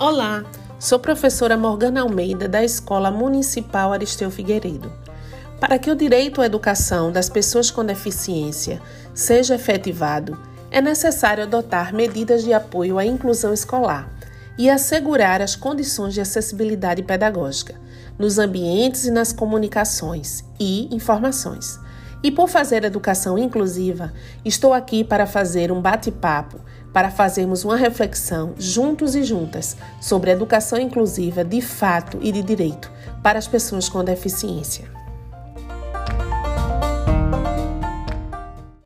Olá, sou professora Morgana Almeida da Escola Municipal Aristeu Figueiredo. Para que o direito à educação das pessoas com deficiência seja efetivado, é necessário adotar medidas de apoio à inclusão escolar e assegurar as condições de acessibilidade pedagógica nos ambientes e nas comunicações e informações. E por fazer educação inclusiva, estou aqui para fazer um bate-papo para fazermos uma reflexão juntos e juntas sobre educação inclusiva de fato e de direito para as pessoas com deficiência.